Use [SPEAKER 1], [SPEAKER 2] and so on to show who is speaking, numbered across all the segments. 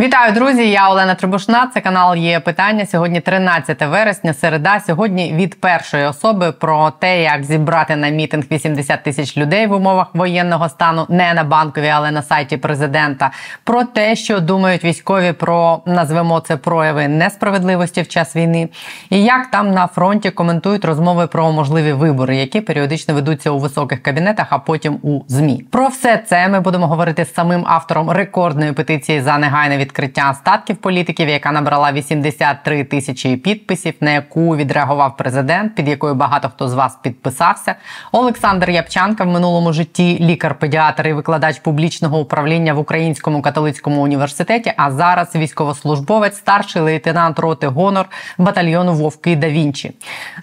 [SPEAKER 1] Вітаю, друзі! Я Олена Трибушна. Це канал є питання. Сьогодні 13 вересня. Середа. Сьогодні від першої особи про те, як зібрати на мітинг 80 тисяч людей в умовах воєнного стану, не на банковій, але на сайті президента. Про те, що думають військові про назвемо це прояви несправедливості в час війни, і як там на фронті коментують розмови про можливі вибори, які періодично ведуться у високих кабінетах, а потім у змі. Про все це ми будемо говорити з самим автором рекордної петиції за негайне від відкриття статків політиків, яка набрала 83 тисячі підписів, на яку відреагував президент, під якою багато хто з вас підписався. Олександр Япчанка в минулому житті лікар-педіатр і викладач публічного управління в Українському католицькому університеті. А зараз військовослужбовець, старший лейтенант роти гонор батальйону Вовки да Вінчі.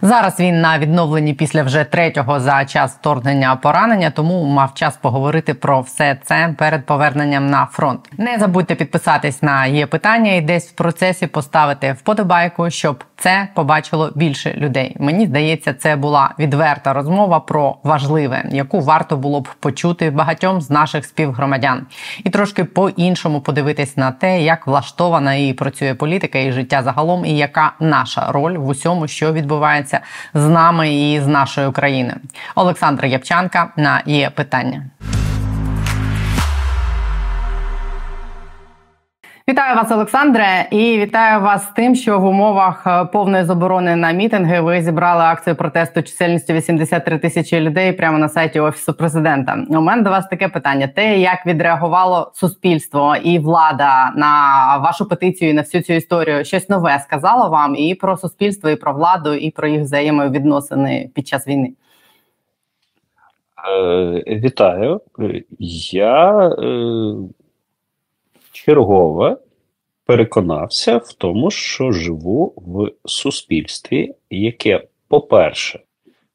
[SPEAKER 1] Зараз він на відновленні після вже третього за час вторгнення поранення, тому мав час поговорити про все це перед поверненням на фронт. Не забудьте підписатись підписатись на є питання і десь в процесі поставити вподобайку, щоб це побачило більше людей. Мені здається, це була відверта розмова про важливе, яку варто було б почути багатьом з наших співгромадян, і трошки по-іншому подивитись на те, як влаштована і працює політика і життя загалом, і яка наша роль в усьому, що відбувається з нами і з нашою країною. Олександр Ябчанка на є питання. Вітаю вас, Олександре, і вітаю вас з тим, що в умовах е, повної заборони на мітинги ви зібрали акцію протесту чисельністю 83 тисячі людей прямо на сайті офісу президента. У мене до вас таке питання: те, як відреагувало суспільство і влада на вашу петицію і на всю цю історію, щось нове сказало вам і про суспільство, і про владу, і про їх взаємовідносини під час війни.
[SPEAKER 2] Е, вітаю. Я е, чергове переконався в тому, що живу в суспільстві, яке, по-перше,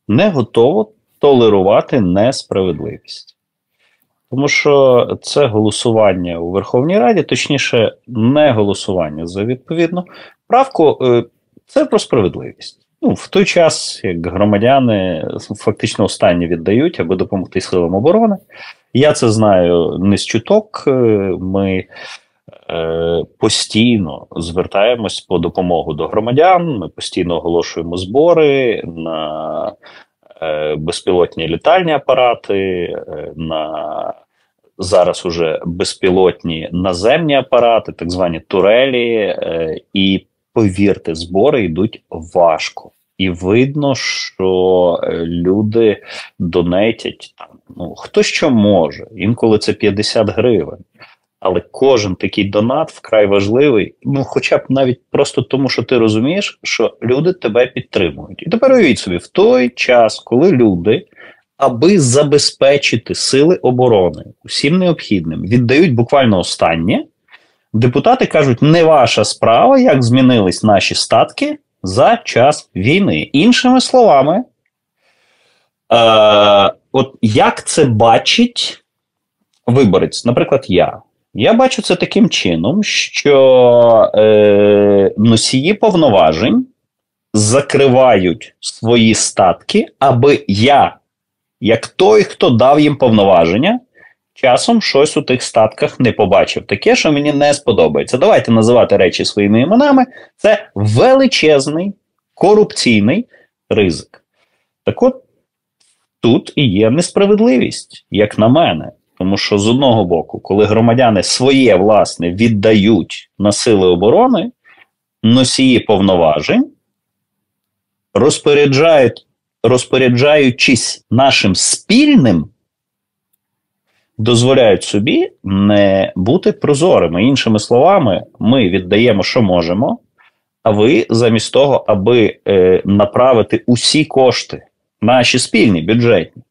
[SPEAKER 2] не готово толерувати несправедливість. Тому що це голосування у Верховній Раді, точніше, не голосування за відповідну правку, е, це про справедливість. Ну, В той час, як громадяни фактично останні віддають, аби допомогти силам оборони. Я це знаю не з чуток. Е, ми постійно звертаємось по допомогу до громадян. Ми постійно оголошуємо збори на е, безпілотні літальні апарати, е, на зараз уже безпілотні наземні апарати, так звані турелі, е, і повірте, збори йдуть важко. І видно, що е, люди донетять там. Ну хто що може, інколи це 50 гривень. Але кожен такий донат вкрай важливий. Ну, хоча б навіть просто тому, що ти розумієш, що люди тебе підтримують. І тепер уявіть собі, в той час, коли люди, аби забезпечити сили оборони усім необхідним, віддають буквально останнє, депутати кажуть, не ваша справа, як змінились наші статки за час війни. Іншими словами, е, от як це бачить виборець, наприклад, я. Я бачу це таким чином, що е, носії повноважень закривають свої статки, аби я, як той, хто дав їм повноваження, часом щось у тих статках не побачив. Таке, що мені не сподобається. Давайте називати речі своїми іменами. Це величезний корупційний ризик. Так от тут і є несправедливість, як на мене. Тому що з одного боку, коли громадяни своє власне віддають на сили оборони, носії повноважень, розпоряджають, розпоряджаючись нашим спільним, дозволяють собі не бути прозорими. Іншими словами, ми віддаємо, що можемо, а ви замість того, аби е, направити усі кошти, наші спільні бюджетні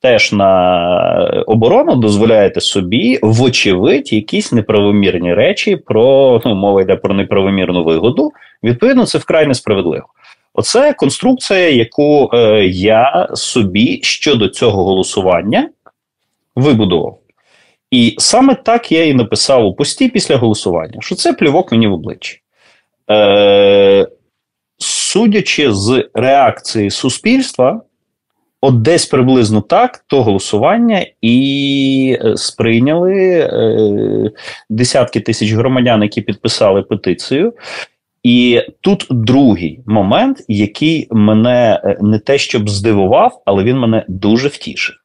[SPEAKER 2] теж на оборону дозволяєте собі, вочевидь, якісь неправомірні речі про ну, мова йде про неправомірну вигоду. Відповідно, це вкрай несправедливо. Оце конструкція, яку е, я собі щодо цього голосування вибудував. І саме так я і написав у пості після голосування, що це плювок мені в обличчя. Е, Судячи з реакції суспільства, От десь приблизно так то голосування і е, сприйняли е, десятки тисяч громадян, які підписали петицію. І тут другий момент, який мене е, не те щоб здивував, але він мене дуже втішив.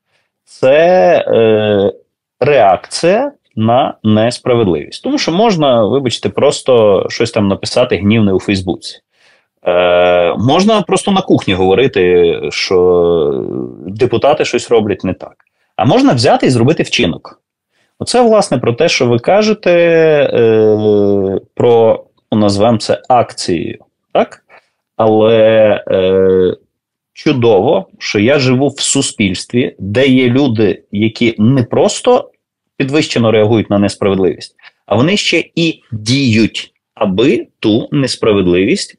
[SPEAKER 2] Це е, реакція на несправедливість. Тому що можна, вибачте, просто щось там написати гнівне у Фейсбуці. Е, Можна просто на кухні говорити, що депутати щось роблять не так. А можна взяти і зробити вчинок. Оце, власне, про те, що ви кажете е, про, ну, назвемо це акцією. так? Але е, чудово, що я живу в суспільстві, де є люди, які не просто підвищено реагують на несправедливість, а вони ще і діють, аби ту несправедливість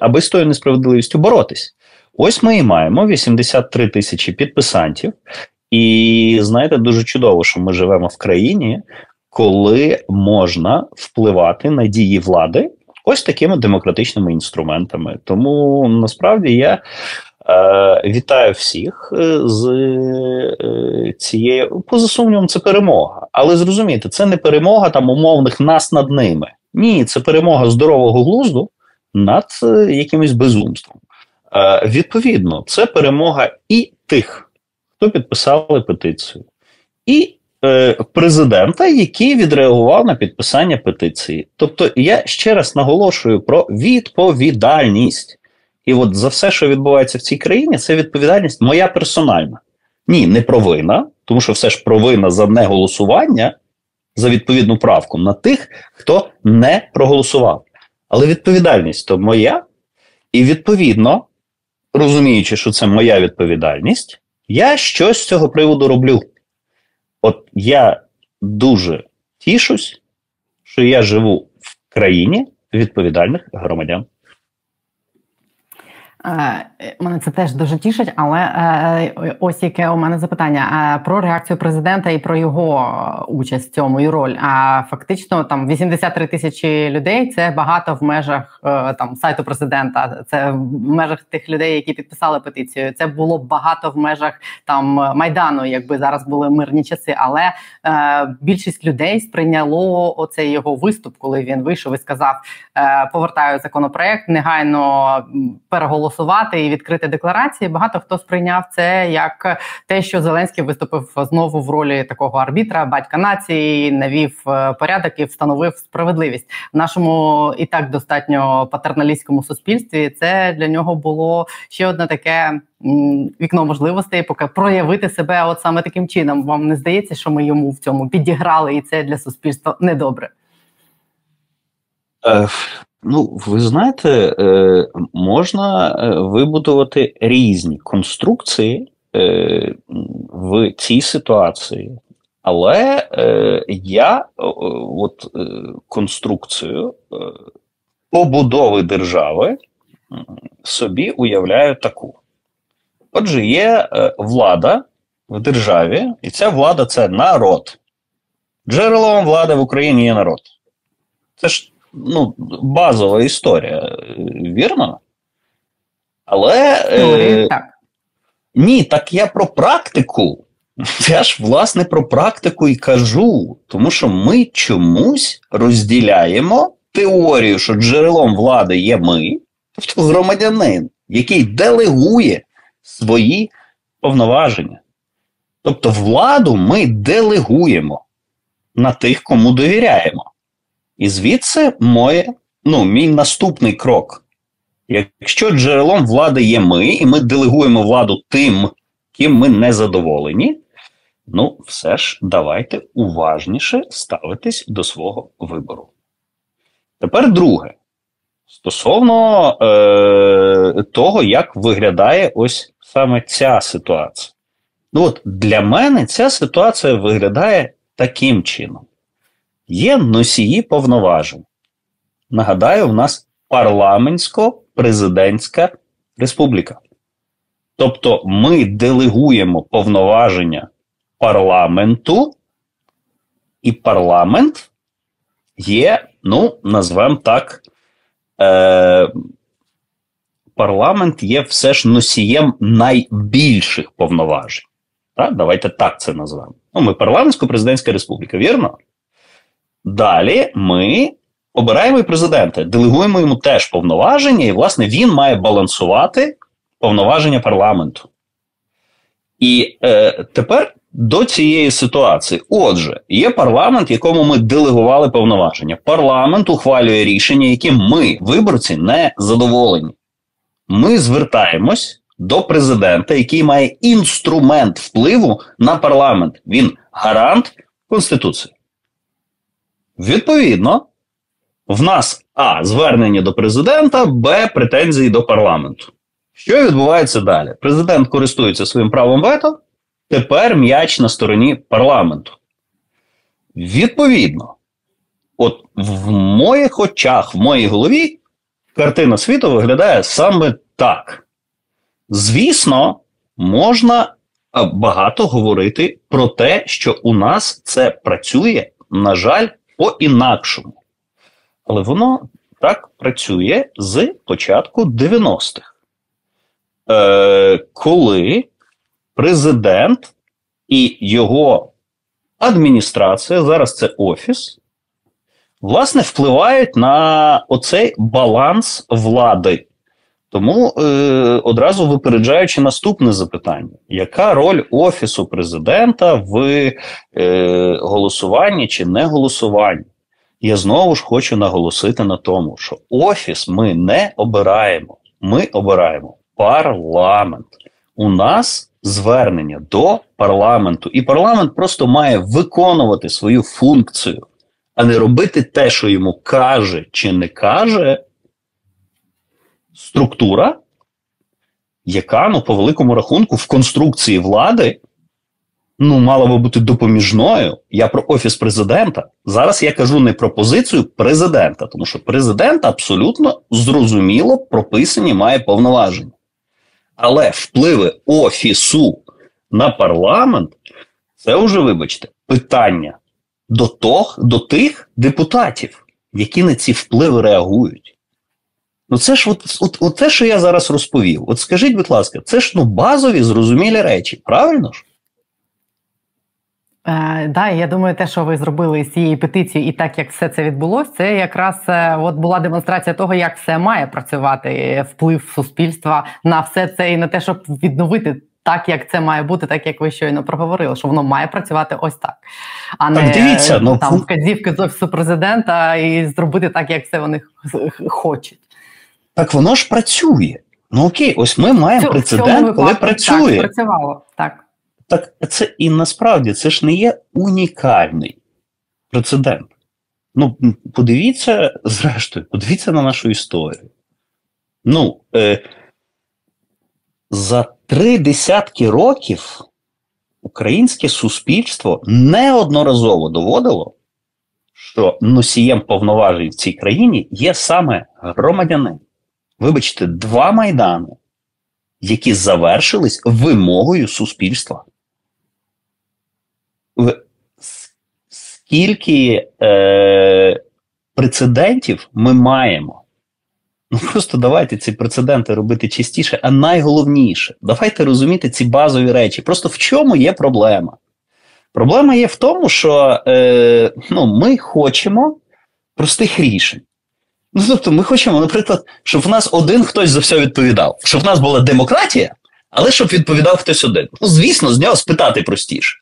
[SPEAKER 2] аби з тою несправедливістю боротись. Ось ми і маємо 83 тисячі підписантів, і знаєте, дуже чудово, що ми живемо в країні, коли можна впливати на дії влади ось такими демократичними інструментами. Тому насправді я. Е, вітаю всіх е, з е, цією поза сумнівом, це перемога. Але зрозумійте, це не перемога там умовних нас над ними. Ні, це перемога здорового глузду, над е, якимось безумством. Е, відповідно, це перемога і тих, хто підписали петицію, і е, президента, який відреагував на підписання петиції. Тобто, я ще раз наголошую про відповідальність. І от за все, що відбувається в цій країні, це відповідальність моя персональна. Ні, не провина, тому що все ж провина за неголосування за відповідну правку на тих, хто не проголосував. Але відповідальність то моя, і відповідно, розуміючи, що це моя відповідальність, я щось з цього приводу роблю. От я дуже тішусь, що я живу в країні відповідальних громадян.
[SPEAKER 1] Е, мене це теж дуже тішить, але е, ось яке у мене запитання е, про реакцію президента і про його участь в цьому і роль. А фактично там 83 тисячі людей це багато в межах там сайту президента. Це в межах тих людей, які підписали петицію. Це було багато в межах там майдану, якби зараз були мирні часи. Але більшість людей сприйняло оцей його виступ, коли він вийшов і сказав: повертаю законопроект, негайно переголосував проголосувати і відкрити декларації. Багато хто сприйняв це як те, що Зеленський виступив знову в ролі такого арбітра, батька нації, навів е, порядок і встановив справедливість в нашому і так достатньо патерналістському суспільстві. Це для нього було ще одне таке. Вікно можливостей, поки проявити себе, от саме таким чином. Вам не здається, що ми йому в цьому підіграли, і це для суспільства недобре?
[SPEAKER 2] Ну, ви знаєте, е, можна е, вибудувати різні конструкції е, в цій ситуації, але я от конструкцію побудови держави собі уявляю таку. Отже, є влада в державі, і ця влада це народ. Джерелом влади в Україні є народ. Це ж ну, базова історія, вірно? Але.
[SPEAKER 1] Е, так.
[SPEAKER 2] Ні, так я про практику. Я ж, власне, про практику і кажу. Тому що ми чомусь розділяємо теорію, що джерелом влади є ми, тобто громадянин, який делегує свої повноваження. Тобто, владу ми делегуємо на тих, кому довіряємо. І звідси моє, ну, мій наступний крок. Якщо джерелом влади є ми, і ми делегуємо владу тим, ким ми не задоволені, ну, все ж давайте уважніше ставитись до свого вибору. Тепер друге. Стосовно е, того, як виглядає ось саме ця ситуація. Ну от Для мене ця ситуація виглядає таким чином є носії повноважень. Нагадаю, в нас парламентсько-президентська республіка. Тобто ми делегуємо повноваження парламенту, і парламент є, ну, назвемо так, е, парламент є все ж носієм найбільших повноважень. Так? Давайте так це назвемо. Ну, Ми парламентсько-президентська республіка, вірно? Далі ми обираємо і президента, делегуємо йому теж повноваження, і, власне, він має балансувати повноваження парламенту. І е, тепер до цієї ситуації. Отже, є парламент, якому ми делегували повноваження. Парламент ухвалює рішення, яким ми, виборці, не задоволені. Ми звертаємось до президента, який має інструмент впливу на парламент. Він гарант Конституції. Відповідно, в нас А. Звернення до президента, Б. Претензії до парламенту. Що відбувається далі? Президент користується своїм правом вето, тепер м'яч на стороні парламенту. Відповідно, от в моїх очах, в моїй голові, картина світу виглядає саме так. Звісно, можна багато говорити про те, що у нас це працює, на жаль, по-інакшому. Але воно так працює з початку 90-х. Е, Коли президент і його адміністрація, зараз це офіс, власне, впливають на оцей баланс влади. Тому е, одразу випереджаючи наступне запитання: яка роль Офісу президента в е, голосуванні чи не голосуванні? Я знову ж хочу наголосити на тому, що Офіс ми не обираємо, ми обираємо парламент. У нас звернення до парламенту, і парламент просто має виконувати свою функцію, а не робити те, що йому каже чи не каже структура, яка ну, по великому рахунку в конструкції влади ну, мала би бути допоміжною. Я про офіс президента. Зараз я кажу не про позицію президента, тому що президент абсолютно зрозуміло прописані має повноваження. Але впливи офісу на парламент це вже, вибачте, питання до тох, до тих депутатів, які на ці впливи реагують. Ну, це ж от, от, от те, що я зараз розповів. От скажіть, будь ласка, це ж ну базові зрозумілі речі, правильно ж?
[SPEAKER 1] Е, да, я думаю, те, що ви зробили з цією петицією, і так як все це відбулося, це якраз е, от була демонстрація того, як все має працювати вплив суспільства на все це і на те, щоб відновити. Так, як це має бути, так як ви щойно проговорили, що воно має працювати ось так, а так, не дивіться, ну, там вказівки з офісу президента і зробити так, як це вони хочуть.
[SPEAKER 2] Так воно ж працює. Ну окей, ось ми маємо прецедент, коли працює. Так,
[SPEAKER 1] працювало так.
[SPEAKER 2] Так це і насправді це ж не є унікальний прецедент. Ну, подивіться, зрештою, подивіться на нашу історію. Ну, е, за три десятки років українське суспільство неодноразово доводило, що носієм повноважень в цій країні є саме громадянин. Вибачте, два майдани, які завершились вимогою суспільства скільки е, прецедентів ми маємо. Ну просто давайте ці прецеденти робити частіше, а найголовніше, давайте розуміти ці базові речі. Просто в чому є проблема? Проблема є в тому, що е, ну, ми хочемо простих рішень. Ну, тобто, ми хочемо, наприклад, щоб в нас один хтось за все відповідав, щоб в нас була демократія, але щоб відповідав хтось один. Ну, звісно, з нього спитати простіше.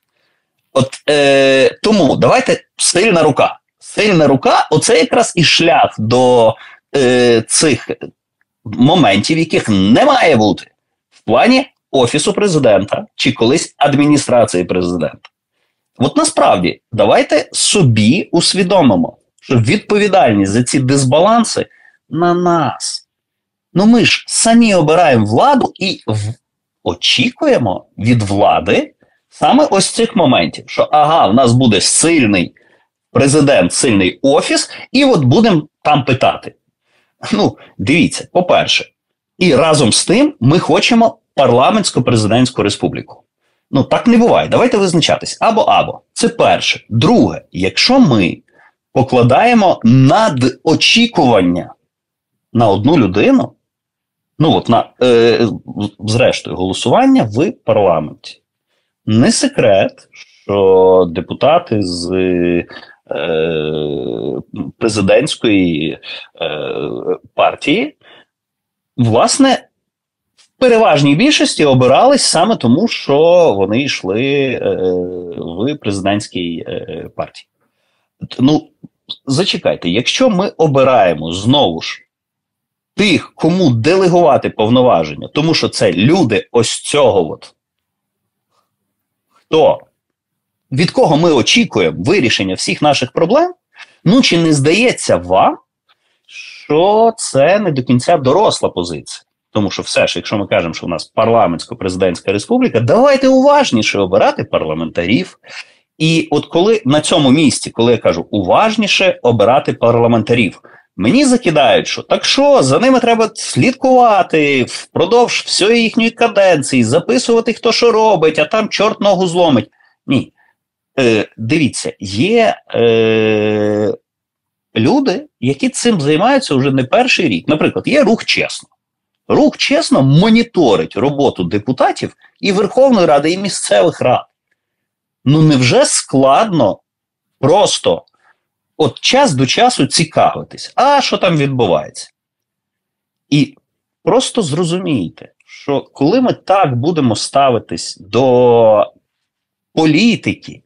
[SPEAKER 2] От е, тому давайте сильна рука. Сильна рука оце якраз і шлях до е, цих моментів, яких не має бути в плані Офісу президента чи колись адміністрації президента. От насправді давайте собі усвідомимо, що відповідальність за ці дисбаланси на нас. Ну ми ж самі обираємо владу і очікуємо від влади Саме ось цих моментів, що ага, в нас буде сильний президент, сильний офіс, і от будемо там питати. Ну, дивіться, по-перше, і разом з тим ми хочемо парламентсько-президентську республіку. Ну, так не буває. Давайте визначатись або або. Це перше. Друге, якщо ми покладаємо надочікування на одну людину, Ну от на е, зрештою голосування в парламенті. Не секрет, що депутати з е, президентської е, партії, власне, в переважній більшості обирались саме тому, що вони йшли е, в президентській е, партії. Ну, зачекайте, якщо ми обираємо знову ж тих, кому делегувати повноваження, тому що це люди ось цього от, хто від кого ми очікуємо вирішення всіх наших проблем, ну чи не здається вам, що це не до кінця доросла позиція? Тому що все ж, якщо ми кажемо, що у нас парламентсько-президентська республіка, давайте уважніше обирати парламентарів. І от коли на цьому місці, коли я кажу уважніше обирати парламентарів, мені закидають, що так що за ними треба слідкувати впродовж всієї їхньої каденції, записувати, хто що робить, а там чорт ногу зломить. Ні. Е, Дивіться, є е, люди, які цим займаються вже не перший рік. Наприклад, є рух чесно. Рух чесно моніторить роботу депутатів і Верховної Ради, і місцевих рад. Ну невже складно просто от час до часу цікавитись, а що там відбувається? І просто зрозумійте, що коли ми так будемо ставитись до політики,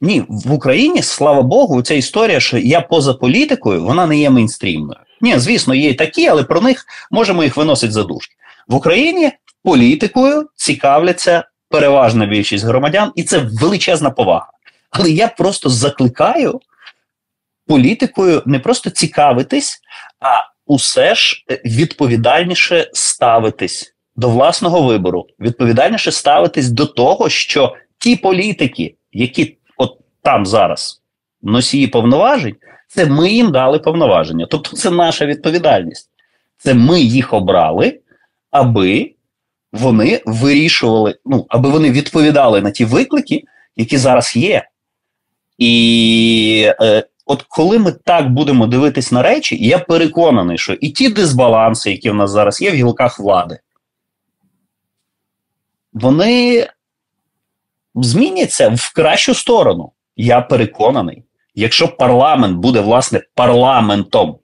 [SPEAKER 2] ні, в Україні, слава Богу, ця історія, що я поза політикою, вона не є мейнстрімною. Ні, звісно, є і такі, але про них можемо їх виносити за дужки. В Україні політикою цікавляться переважна більшість громадян, і це величезна повага. Але я просто закликаю політикою не просто цікавитись, а усе ж відповідальніше ставитись до власного вибору, відповідальніше ставитись до того, що ті політики, які от там зараз носії повноважень, це ми їм дали повноваження. Тобто, це наша відповідальність. Це ми їх обрали, аби вони вирішували, ну, аби вони відповідали на ті виклики, які зараз є. І е, от коли ми так будемо дивитись на речі, я переконаний, що і ті дисбаланси, які в нас зараз є в гілках влади, вони зміняться в кращу сторону. Я переконаний. Якщо парламент буде власне парламентом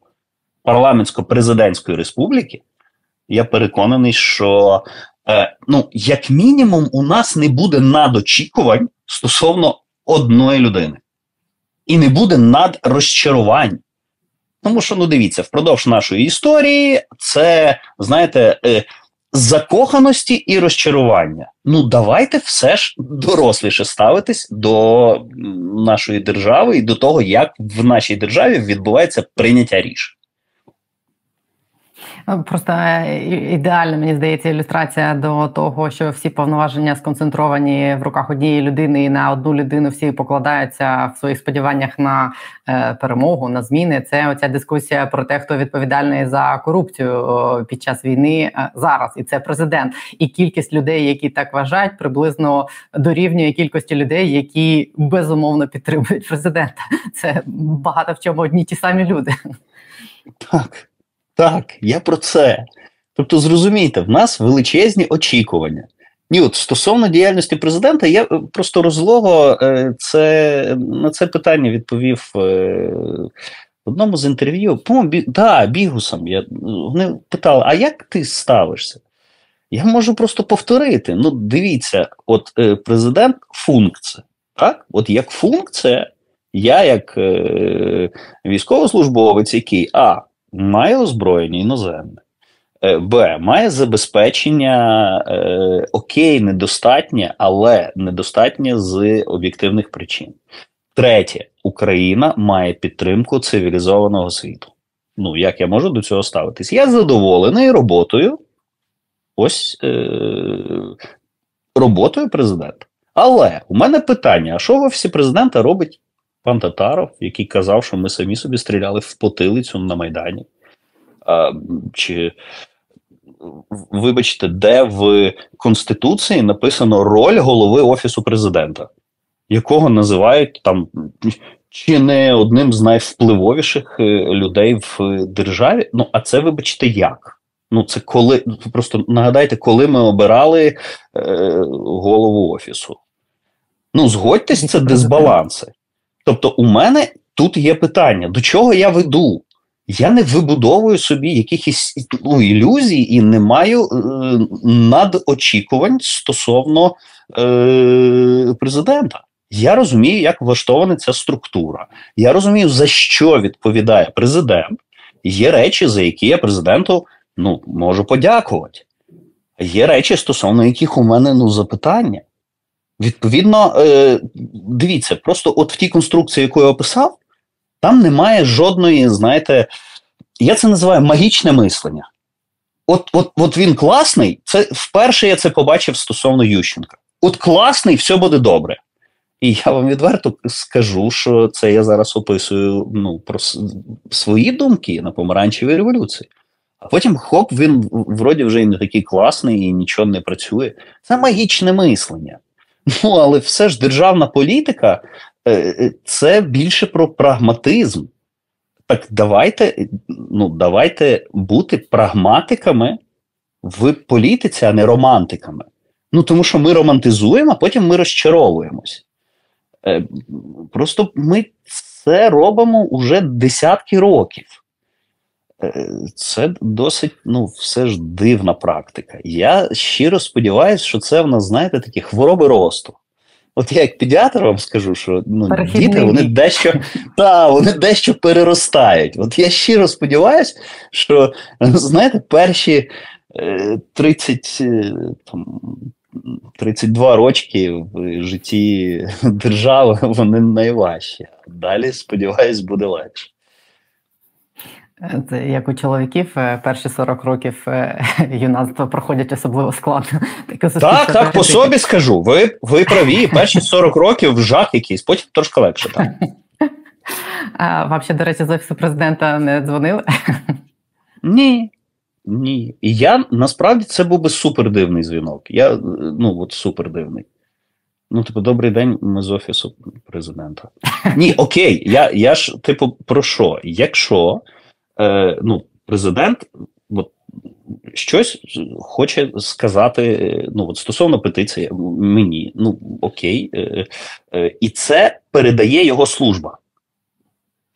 [SPEAKER 2] парламентсько-президентської республіки, я переконаний, що ну, як мінімум, у нас не буде надочікувань стосовно одної людини, і не буде надрозчарувань. Тому що, ну дивіться, впродовж нашої історії це, знаєте, е, закоханості і розчарування. Ну, давайте все ж доросліше ставитись до нашої держави і до того, як в нашій державі відбувається прийняття рішень.
[SPEAKER 1] Просто е, ідеальна, мені здається, ілюстрація до того, що всі повноваження сконцентровані в руках однієї людини, і на одну людину всі покладаються в своїх сподіваннях на е, перемогу, на зміни. Це оця дискусія про те, хто відповідальний за корупцію під час війни е, зараз, і це президент. І кількість людей, які так вважають, приблизно дорівнює кількості людей, які безумовно підтримують президента. Це багато в чому одні ті самі люди.
[SPEAKER 2] Так. Так, я про це. Тобто, зрозумійте, в нас величезні очікування. Ні, от стосовно діяльності президента, я е, просто розлого е, це на це питання відповів е, в одному з інтерв'ю. Да, бігусом. Я, Вони питали: а як ти ставишся? Я можу просто повторити. Ну, дивіться, от президент функція. Так? От як функція, я, як військовослужбовець, який А має озброєння іноземне, е, Б. Має забезпечення е, окей, недостатнє, але недостатнє з об'єктивних причин. Третє, Україна має підтримку цивілізованого світу. Ну, як я можу до цього ставитись? Я задоволений роботою. Ось е, роботою президента. Але у мене питання: а що в офісі президента робить пан Татаров, який казав, що ми самі собі стріляли в потилицю на Майдані. А, Чи вибачте, де в Конституції написано роль голови Офісу президента, якого називають там чи не одним з найвпливовіших е, людей в державі? Ну, а це, вибачте, як? Ну, це коли просто нагадайте, коли ми обирали е, голову офісу. Ну, згодьтесь, це дисбаланси. Тобто, у мене тут є питання: до чого я веду? Я не вибудовую собі якихось ну, ілюзій і не маю е, надочікувань стосовно е, президента. Я розумію, як влаштована ця структура. Я розумію, за що відповідає президент. Є речі, за які я президенту ну, можу подякувати. Є речі, стосовно яких у мене ну, запитання. Відповідно, е, дивіться, просто от в тій конструкції, яку я описав, там немає жодної, знаєте, я це називаю магічне мислення. От от, от він класний, це вперше я це побачив стосовно Ющенка. От класний, все буде добре. І я вам відверто скажу, що це я зараз описую ну, про свої думки на помаранчевій революції. А потім хоп, він вроді вже не такий класний і нічого не працює. Це магічне мислення. Ну, але все ж державна політика е, е, це більше про прагматизм. Так давайте ну, давайте бути прагматиками в політиці, а не романтиками. Ну тому що ми романтизуємо, а потім ми розчаровуємось. Е, просто ми це робимо уже десятки років. Е, це досить ну, все ж дивна практика. Я щиро сподіваюся, що це в нас, знаєте, такі хвороби росту. От я як педіатр вам скажу, що ну, діти вони дещо та, вони дещо переростають. От я щиро сподіваюся, що знаєте, перші е, 30 е, там, 32 рочки в житті держави вони найважчі. Далі, сподіваюсь, буде легше.
[SPEAKER 1] Це як у чоловіків е, перші 40 років е, юнацтва проходять особливо складно.
[SPEAKER 2] Так, так, по собі скажу. Ви ви праві, перші 40 років жах якийсь, потім трошки легше. так.
[SPEAKER 1] А Вам ще, до речі, з офісу президента не дзвонили?
[SPEAKER 2] Ні. Ні. І я насправді це був би супер дивний дзвінок. Я ну от супер дивний. Ну, типу, добрий день, ми з офісу президента. Ні, окей, я я ж, типу, про що? Якщо е, ну, президент от, щось хоче сказати ну, от стосовно петиції мені, ну окей, е, е, і це передає його служба.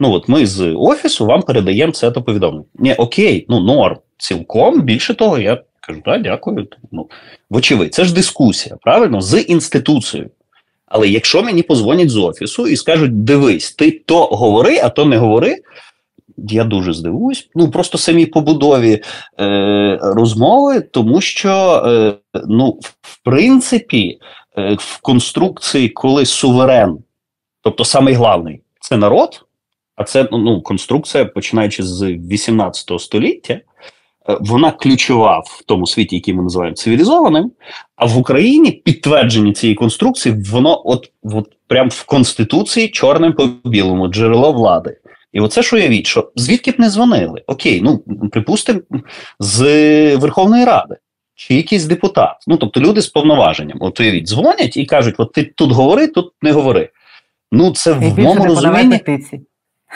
[SPEAKER 2] Ну, от ми з офісу вам передаємо це то повідомлення. Ні, окей, ну норм, цілком більше того, я кажу, так, дякую. Ну, Вочевидь, це ж дискусія, правильно, з інституцією. Але якщо мені позвонять з офісу і скажуть: дивись, ти то говори, а то не говори, я дуже здивуюсь. Ну просто самі побудові е, розмови, тому що е, ну, в принципі, е, в конструкції, коли суверен, тобто самий главний, це народ, а це ну, конструкція, починаючи з 18 століття. Е, вона ключова в тому світі, який ми називаємо цивілізованим, а в Україні підтвердження цієї конструкції, воно от от прям в Конституції чорним по білому джерело влади. І оце ж уявіть, що звідки б не дзвонили? Окей, ну припустимо, з Верховної Ради чи якийсь депутат. Ну тобто люди з повноваженням. От уявіть, дзвонять і кажуть: от ти тут говори, тут не говори. Ну, це в моєму розумінні.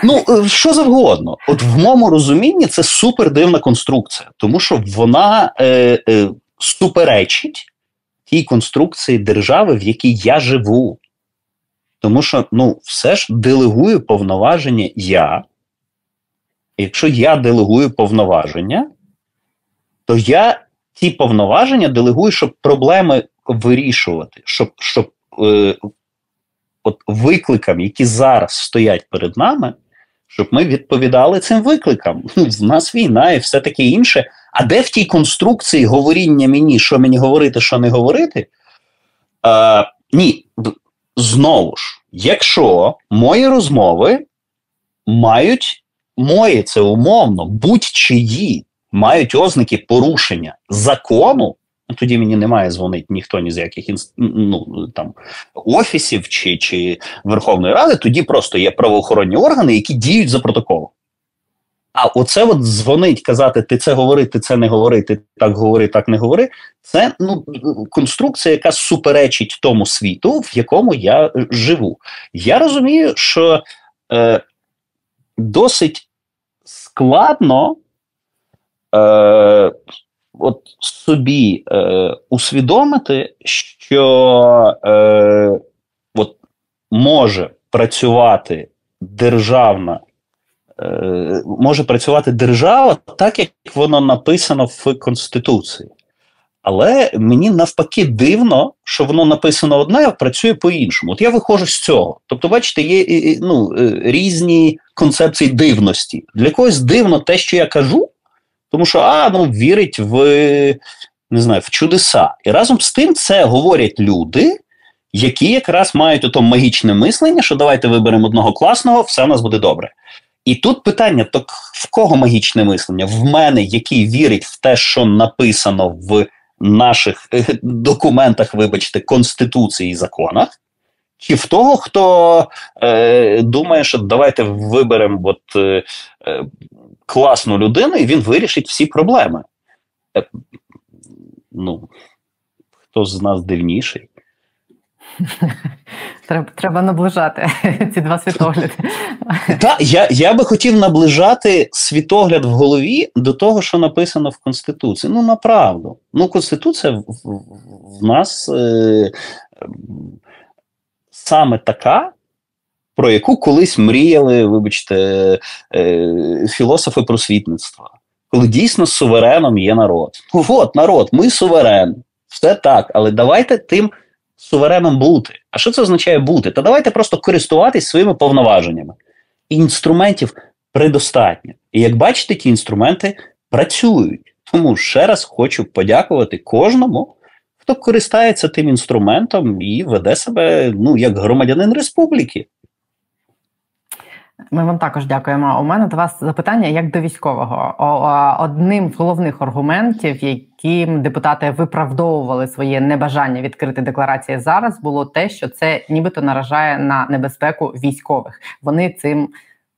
[SPEAKER 2] Ну, е, що завгодно. От в моєму розумінні це супер дивна конструкція, тому що вона е, е, суперечить тій конструкції держави, в якій я живу. Тому що ну, все ж делегую повноваження я. Якщо я делегую повноваження, то я ті повноваження делегую, щоб проблеми вирішувати, щоб щоб е, от викликам, які зараз стоять перед нами, щоб ми відповідали цим викликам. В нас війна і все таке інше. А де в тій конструкції говоріння мені, що мені говорити, що не говорити? Е, Ні, знову ж, якщо мої розмови мають мої це умовно, будь-чиї мають ознаки порушення закону, ну, тоді мені немає дзвонити ніхто ні з яких ну, там офісів чи чи Верховної Ради, тоді просто є правоохоронні органи, які діють за протоколом. А оце от дзвонить, казати, ти це говори, ти це не говори, ти так говори, так не говори. Це ну конструкція, яка суперечить тому світу, в якому я живу. Я розумію, що е, досить складно е, от собі е, усвідомити, що е, от може працювати державна, е, може працювати держава так, як воно написано в Конституції. Але мені навпаки дивно, що воно написано одне, а працює по-іншому. От я виходжу з цього. Тобто, бачите, є ну, е, різні концепції дивності. Для когось дивно те, що я кажу, тому що а, ну, вірить в не знаю, в чудеса. І разом з тим це говорять люди, які якраз мають ото магічне мислення, що давайте виберемо одного класного, все у нас буде добре. І тут питання: то в кого магічне мислення? В мене, який вірить в те, що написано в наших е, документах, вибачте, конституції і законах, чи в того, хто е, думає, що давайте виберемо от, е, е, класну людину, і він вирішить всі проблеми. Е, ну, хто з нас дивніший?
[SPEAKER 1] Треба треба наближати ці два світогляди.
[SPEAKER 2] Так, я я би хотів наближати світогляд в голові до того, що написано в Конституції. Ну, направду. Ну, Конституція в, в, в нас е, саме така, про яку колись мріяли, вибачте, е, філософи просвітництва. Коли дійсно сувереном є народ. От народ, ми суверен. Все так, але давайте тим сувереном бути. А що це означає бути? Та давайте просто користуватись своїми повноваженнями. Інструментів предостатньо. І як бачите, ті інструменти працюють. Тому ще раз хочу подякувати кожному, хто користається тим інструментом і веде себе ну, як громадянин республіки.
[SPEAKER 1] Ми вам також дякуємо. У мене до вас запитання як до військового. Одним з головних аргументів, яким депутати виправдовували своє небажання відкрити декларації зараз, було те, що це нібито наражає на небезпеку військових. Вони цим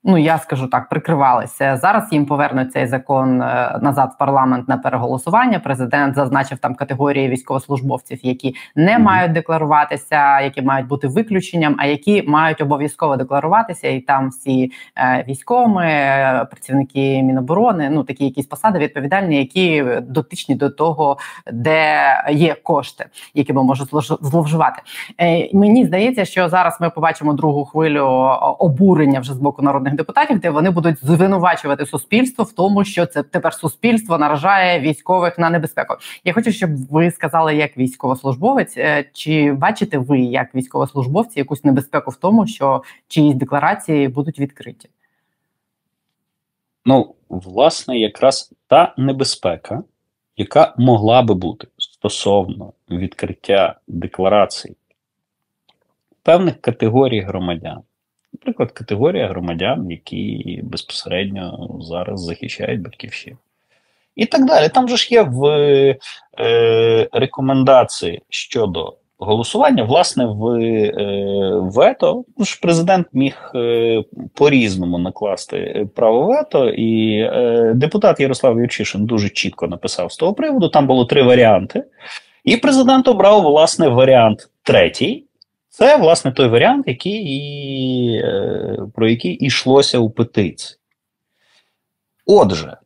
[SPEAKER 1] ну я скажу так, прикривалися. Зараз їм повернуть цей закон е, назад в парламент на переголосування. Президент зазначив там категорії військовослужбовців, які не мають декларуватися, які мають бути виключенням, а які мають обов'язково декларуватися, і там всі е, військові, е, працівники міноборони, ну такі якісь посади відповідальні, які дотичні до того, де є кошти, якими можуть зловживати. Мені здається, що зараз ми побачимо другу хвилю обурення вже з боку народних депутатів, де вони будуть звинувачувати суспільство в тому, що це тепер суспільство наражає військових на небезпеку. Я хочу, щоб ви сказали, як військовослужбовець, е, чи бачите ви як військовослужбовці якусь небезпеку в тому, що чиїсь декларації будуть відкриті?
[SPEAKER 2] Ну, власне, якраз та небезпека, яка могла би бути стосовно відкриття декларацій певних категорій громадян. Наприклад, категорія громадян, які безпосередньо зараз захищають батьківщину. І так далі. Там же ж є в е, рекомендації щодо голосування, власне, в е, вето. Ну ж президент міг е, по-різному накласти право вето, і е, депутат Ярослав Юрчишин дуже чітко написав з того приводу. Там було три варіанти. І президент обрав власне варіант третій. Це, власне, той варіант, який, е, про який йшлося у петиції. Отже,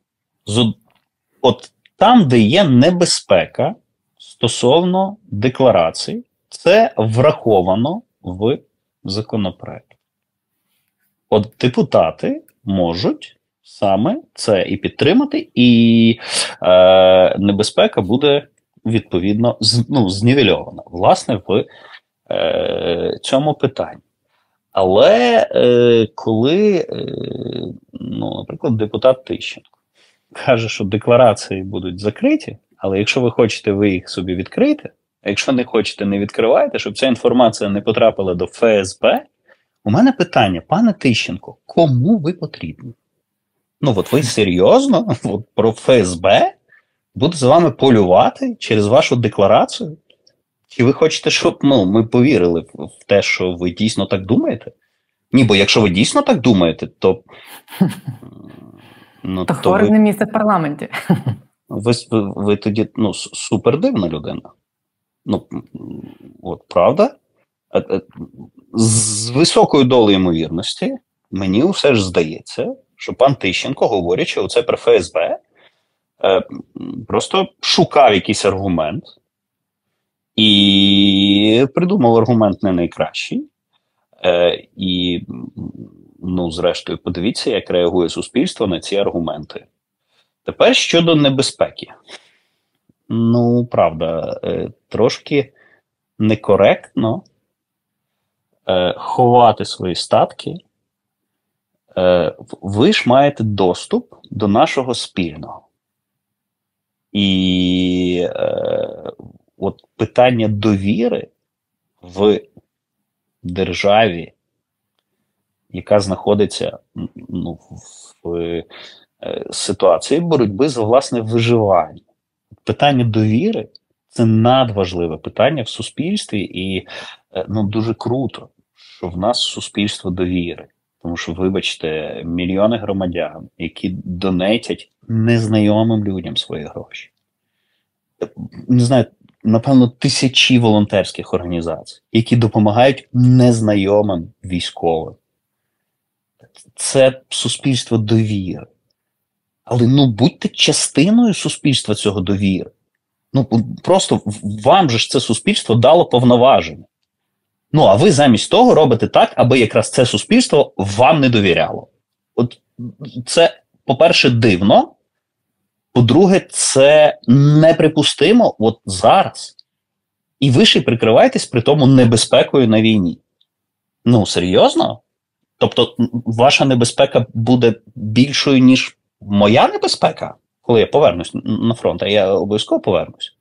[SPEAKER 2] от там, де є небезпека стосовно декларацій, це враховано в законопроекті. От депутати можуть саме це і підтримати, і е, небезпека буде відповідно ну, знівельована, власне, в Е, цьому питанні. Але е, коли, е, ну, наприклад, депутат Тищенко каже, що декларації будуть закриті, але якщо ви хочете, ви їх собі відкрити, а якщо не хочете, не відкривайте, щоб ця інформація не потрапила до ФСБ. У мене питання, пане Тищенко, кому ви потрібні? Ну, от ви серйозно от про ФСБ буде з вами полювати через вашу декларацію? Чи ви хочете, щоб ну, ми повірили в те, що ви дійсно так думаєте? Ні, бо якщо ви дійсно так думаєте, то.
[SPEAKER 1] Ну, То, то ви... місце в парламенті.
[SPEAKER 2] Ви, ви ви, тоді ну, супер дивна людина. Ну, от правда? З високою долею ймовірності, мені все ж здається, що пан Тищенко, говорячи оце про ФСБ, е, просто шукав якийсь аргумент і придумав аргумент не найкращий. Е, І, ну, зрештою, подивіться, як реагує суспільство на ці аргументи. Тепер щодо небезпеки. Ну, правда, е, трошки некоректно е, ховати свої статки. Е, ви ж маєте доступ до нашого спільного. І е, от питання довіри в державі, яка знаходиться ну, в е, ситуації боротьби за власне виживання. Питання довіри це надважливе питання в суспільстві, і е, ну, дуже круто, що в нас суспільство довіри. Тому що, вибачте, мільйони громадян, які донетять незнайомим людям свої гроші. Не знаю, напевно, тисячі волонтерських організацій, які допомагають незнайомим військовим. Це суспільство довіри. Але ну будьте частиною суспільства цього довіри. Ну просто вам же ж це суспільство дало повноваження. Ну, а ви замість того робите так, аби якраз це суспільство вам не довіряло. От це, по-перше, дивно. По-друге, це неприпустимо от зараз. І ви ще й прикриваєтесь при тому небезпекою на війні. Ну, серйозно? Тобто, ваша небезпека буде більшою, ніж моя небезпека, коли я повернусь на фронт, а я обов'язково повернусь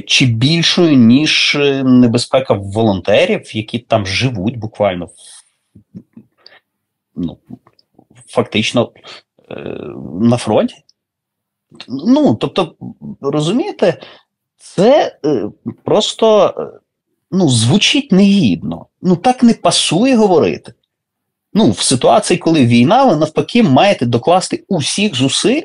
[SPEAKER 2] чи більшою, ніж е, небезпека волонтерів, які там живуть буквально ну, фактично е, на фронті. Ну, тобто, розумієте, це е, просто ну, звучить негідно. Ну, так не пасує говорити. Ну, в ситуації, коли війна, ви навпаки маєте докласти усіх зусиль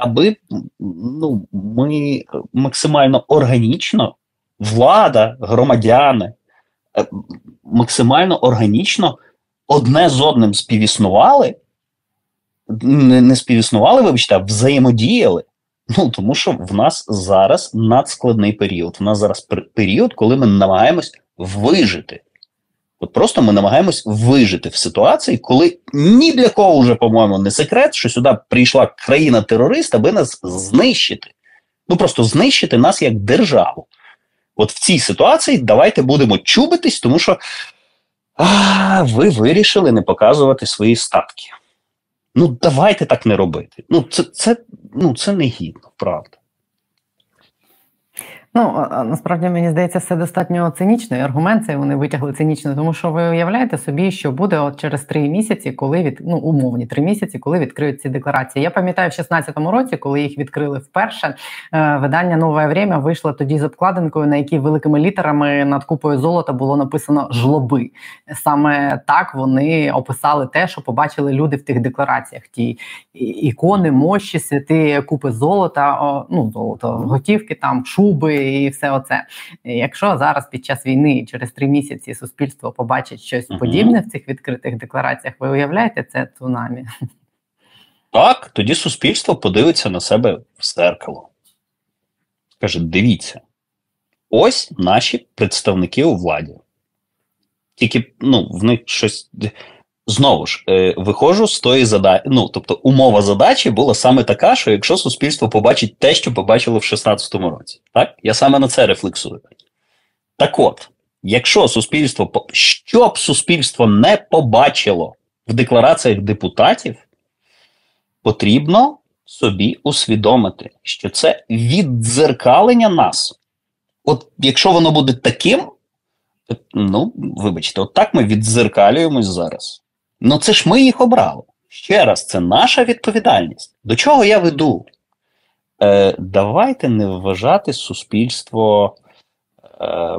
[SPEAKER 2] аби ну, ми максимально органічно, влада, громадяни, е, максимально органічно одне з одним співіснували, не, не співіснували, вибачте, а взаємодіяли. Ну, тому що в нас зараз надскладний період. В нас зараз період, коли ми намагаємось вижити. От просто ми намагаємось вижити в ситуації, коли ні для кого вже, по-моєму, не секрет, що сюди прийшла країна-терорист, аби нас знищити. Ну просто знищити нас як державу. От в цій ситуації давайте будемо чубитись, тому що а, ви вирішили не показувати свої статки. Ну, давайте так не робити. Ну, це це, ну, це негідно, правда.
[SPEAKER 1] Ну насправді мені здається, все достатньо цинічно. І аргумент цей вони витягли цинічно, тому що ви уявляєте собі, що буде от через три місяці, коли від ну умовні три місяці, коли відкриють ці декларації. Я пам'ятаю, в 16-му році, коли їх відкрили вперше, е, видання нове время вийшло тоді з обкладинкою, на якій великими літерами над купою золота було написано жлоби. Саме так вони описали те, що побачили люди в тих деклараціях. Ті ікони, мощі, святи купи золота, ну золото, готівки там, шуби і все оце. Якщо зараз під час війни через три місяці суспільство побачить щось uh-huh. подібне в цих відкритих деклараціях, ви уявляєте це цунамі?
[SPEAKER 2] Так, тоді суспільство подивиться на себе в зеркало. Каже: дивіться, ось наші представники у владі. Тільки ну, в них щось Знову ж е, виходжу з тої задачі. Ну тобто, умова задачі була саме така, що якщо суспільство побачить те, що побачило в 2016 році, так я саме на це рефлексую. Так от, якщо суспільство що б суспільство не побачило в деклараціях депутатів, потрібно собі усвідомити, що це віддзеркалення нас. От якщо воно буде таким, ну вибачте, от так ми віддзеркалюємось зараз. Ну це ж ми їх обрали. Ще раз, це наша відповідальність. До чого я веду? Е, Давайте не вважати суспільство, е,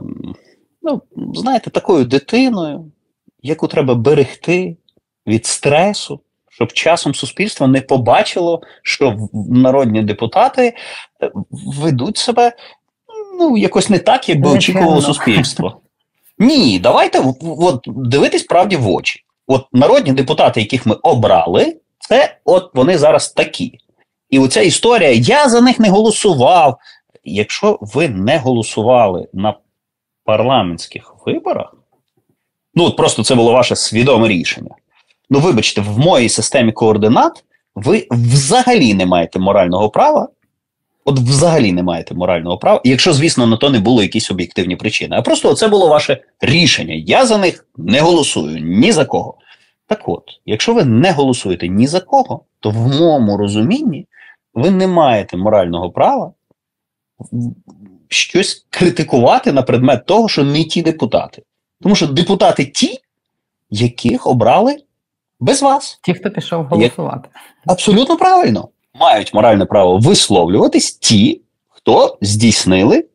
[SPEAKER 2] ну, знаєте, такою дитиною, яку треба берегти від стресу, щоб часом суспільство не побачило, що народні депутати е, ведуть себе ну, якось не так, як би очікувало суспільство. Ні, давайте от, дивитись правді в очі. От народні депутати, яких ми обрали, це от вони зараз такі. І оця історія, я за них не голосував. Якщо ви не голосували на парламентських виборах, ну от просто це було ваше свідоме рішення. Ну, вибачте, в моїй системі координат ви взагалі не маєте морального права. От взагалі не маєте морального права, якщо, звісно, на то не було якісь об'єктивні причини. А просто це було ваше рішення. Я за них не голосую ні за кого. Так от, якщо ви не голосуєте ні за кого, то в моєму розумінні ви не маєте морального права щось критикувати на предмет того, що не ті депутати. Тому що депутати ті, яких обрали без вас.
[SPEAKER 1] Ті, хто пішов голосувати.
[SPEAKER 2] Абсолютно правильно. Мають моральне право висловлюватись ті, хто здійснили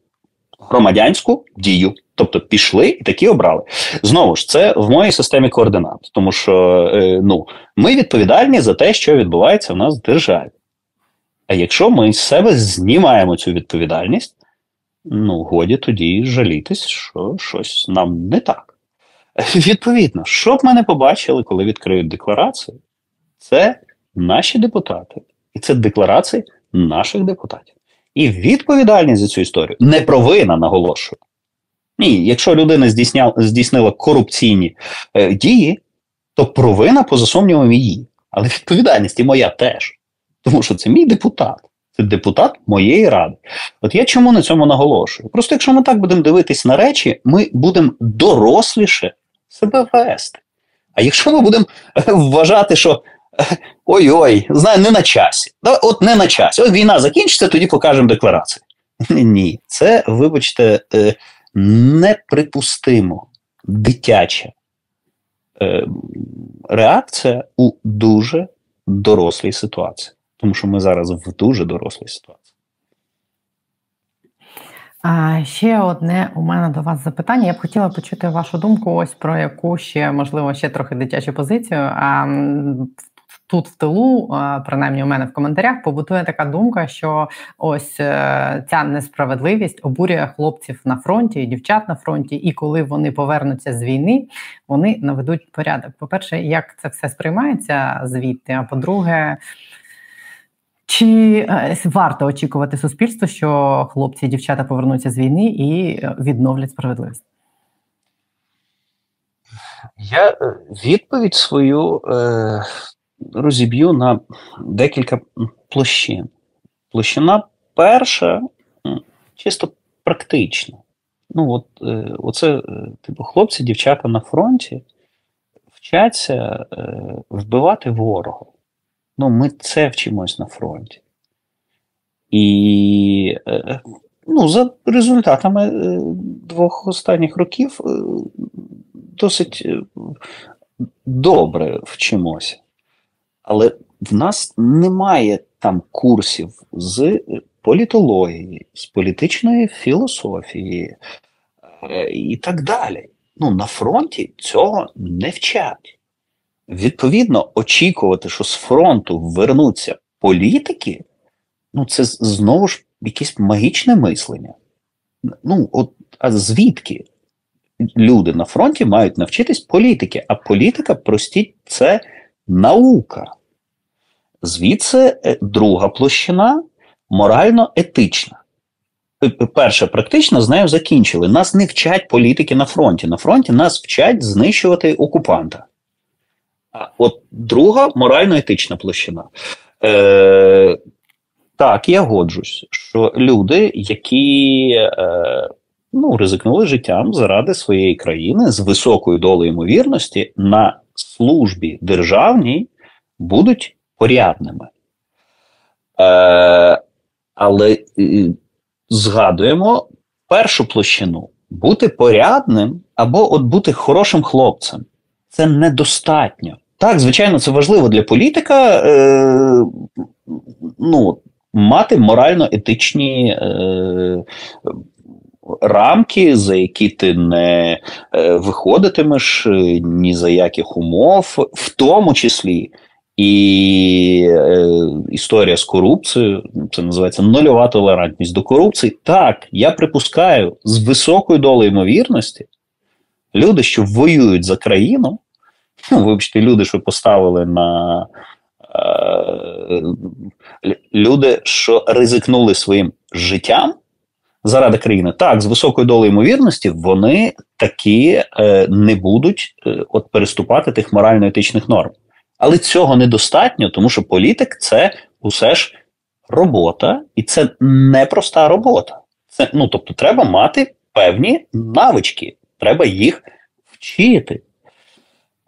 [SPEAKER 2] громадянську дію. Тобто пішли і такі обрали. Знову ж це в моїй системі координат, тому що е, ну, ми відповідальні за те, що відбувається в нас в державі. А якщо ми з себе знімаємо цю відповідальність, ну годі тоді жалітись, що щось нам не так. Відповідно, що б ми не побачили, коли відкриють декларацію, це наші депутати, і це декларації наших депутатів. І відповідальність за цю історію не провина, наголошую. Ні, якщо людина здійсня, здійснила корупційні е, дії, то провина поза сумнівом її. Але відповідальність і моя теж. Тому що це мій депутат, це депутат моєї ради. От я чому на цьому наголошую? Просто якщо ми так будемо дивитись на речі, ми будемо доросліше себе вести. А якщо ми будемо е, вважати, що е, ой-ой, знаю, не на часі. От не на часі. От війна закінчиться, тоді покажемо декларацію. Ні, це, вибачте, е, неприпустимо дитяча реакція у дуже дорослій ситуації. Тому що ми зараз в дуже дорослій ситуації.
[SPEAKER 1] А ще одне у мене до вас запитання. Я б хотіла почути вашу думку, ось про яку ще можливо ще трохи дитячу позицію. А тут в тилу, принаймні у мене в коментарях, побутує така думка, що ось е, ця несправедливість обурює хлопців на фронті, і дівчат на фронті, і коли вони повернуться з війни, вони наведуть порядок. По перше, як це все сприймається звідти? А по-друге, чи е, варто очікувати суспільство, що хлопці і дівчата повернуться з війни і е, відновлять справедливість?
[SPEAKER 2] Я відповідь свою розіб'ю на декілька площин. Площина перша чисто практична. Ну, от, е, оце, типу, хлопці, дівчата на фронті вчаться е, вбивати ворога. Ну, ми це вчимось на фронті. І е, ну, за результатами е, двох останніх років е, досить добре вчимося. Але в нас немає там курсів з політології, з політичної філософії і так далі. Ну, На фронті цього не вчать. Відповідно, очікувати, що з фронту вернуться політики, ну це знову ж якесь магічне мислення. Ну, от, а звідки люди на фронті мають навчитись політики? А політика, простіть, це наука. Звідси е, друга площина морально-етична. Перша, практично з нею закінчили. Нас не вчать політики на фронті. На фронті нас вчать знищувати окупанта. А От друга морально-етична площина. Е, Так, я годжусь, що люди, які е, ну, ризикнули життям заради своєї країни з високою долею ймовірності на службі державній будуть порядними. Е, Але е, згадуємо першу площину бути порядним або от бути хорошим хлопцем. Це недостатньо. Так, звичайно, це важливо для політика е, ну, мати морально-етичні е, рамки, за які ти не е, виходитимеш е, ні за яких умов, в тому числі і е, історія з корупцією, це називається нульова толерантність до корупції. Так, я припускаю, з високою долею ймовірності люди, що воюють за країну ну, вибачте, люди, що поставили на е, люди, що ризикнули своїм життям заради країни, так, з високою долею ймовірності, вони такі е, не будуть е, от переступати тих морально-етичних норм. Але цього недостатньо, тому що політик це усе ж робота, і це непроста робота. Це ну тобто, треба мати певні навички, треба їх вчити.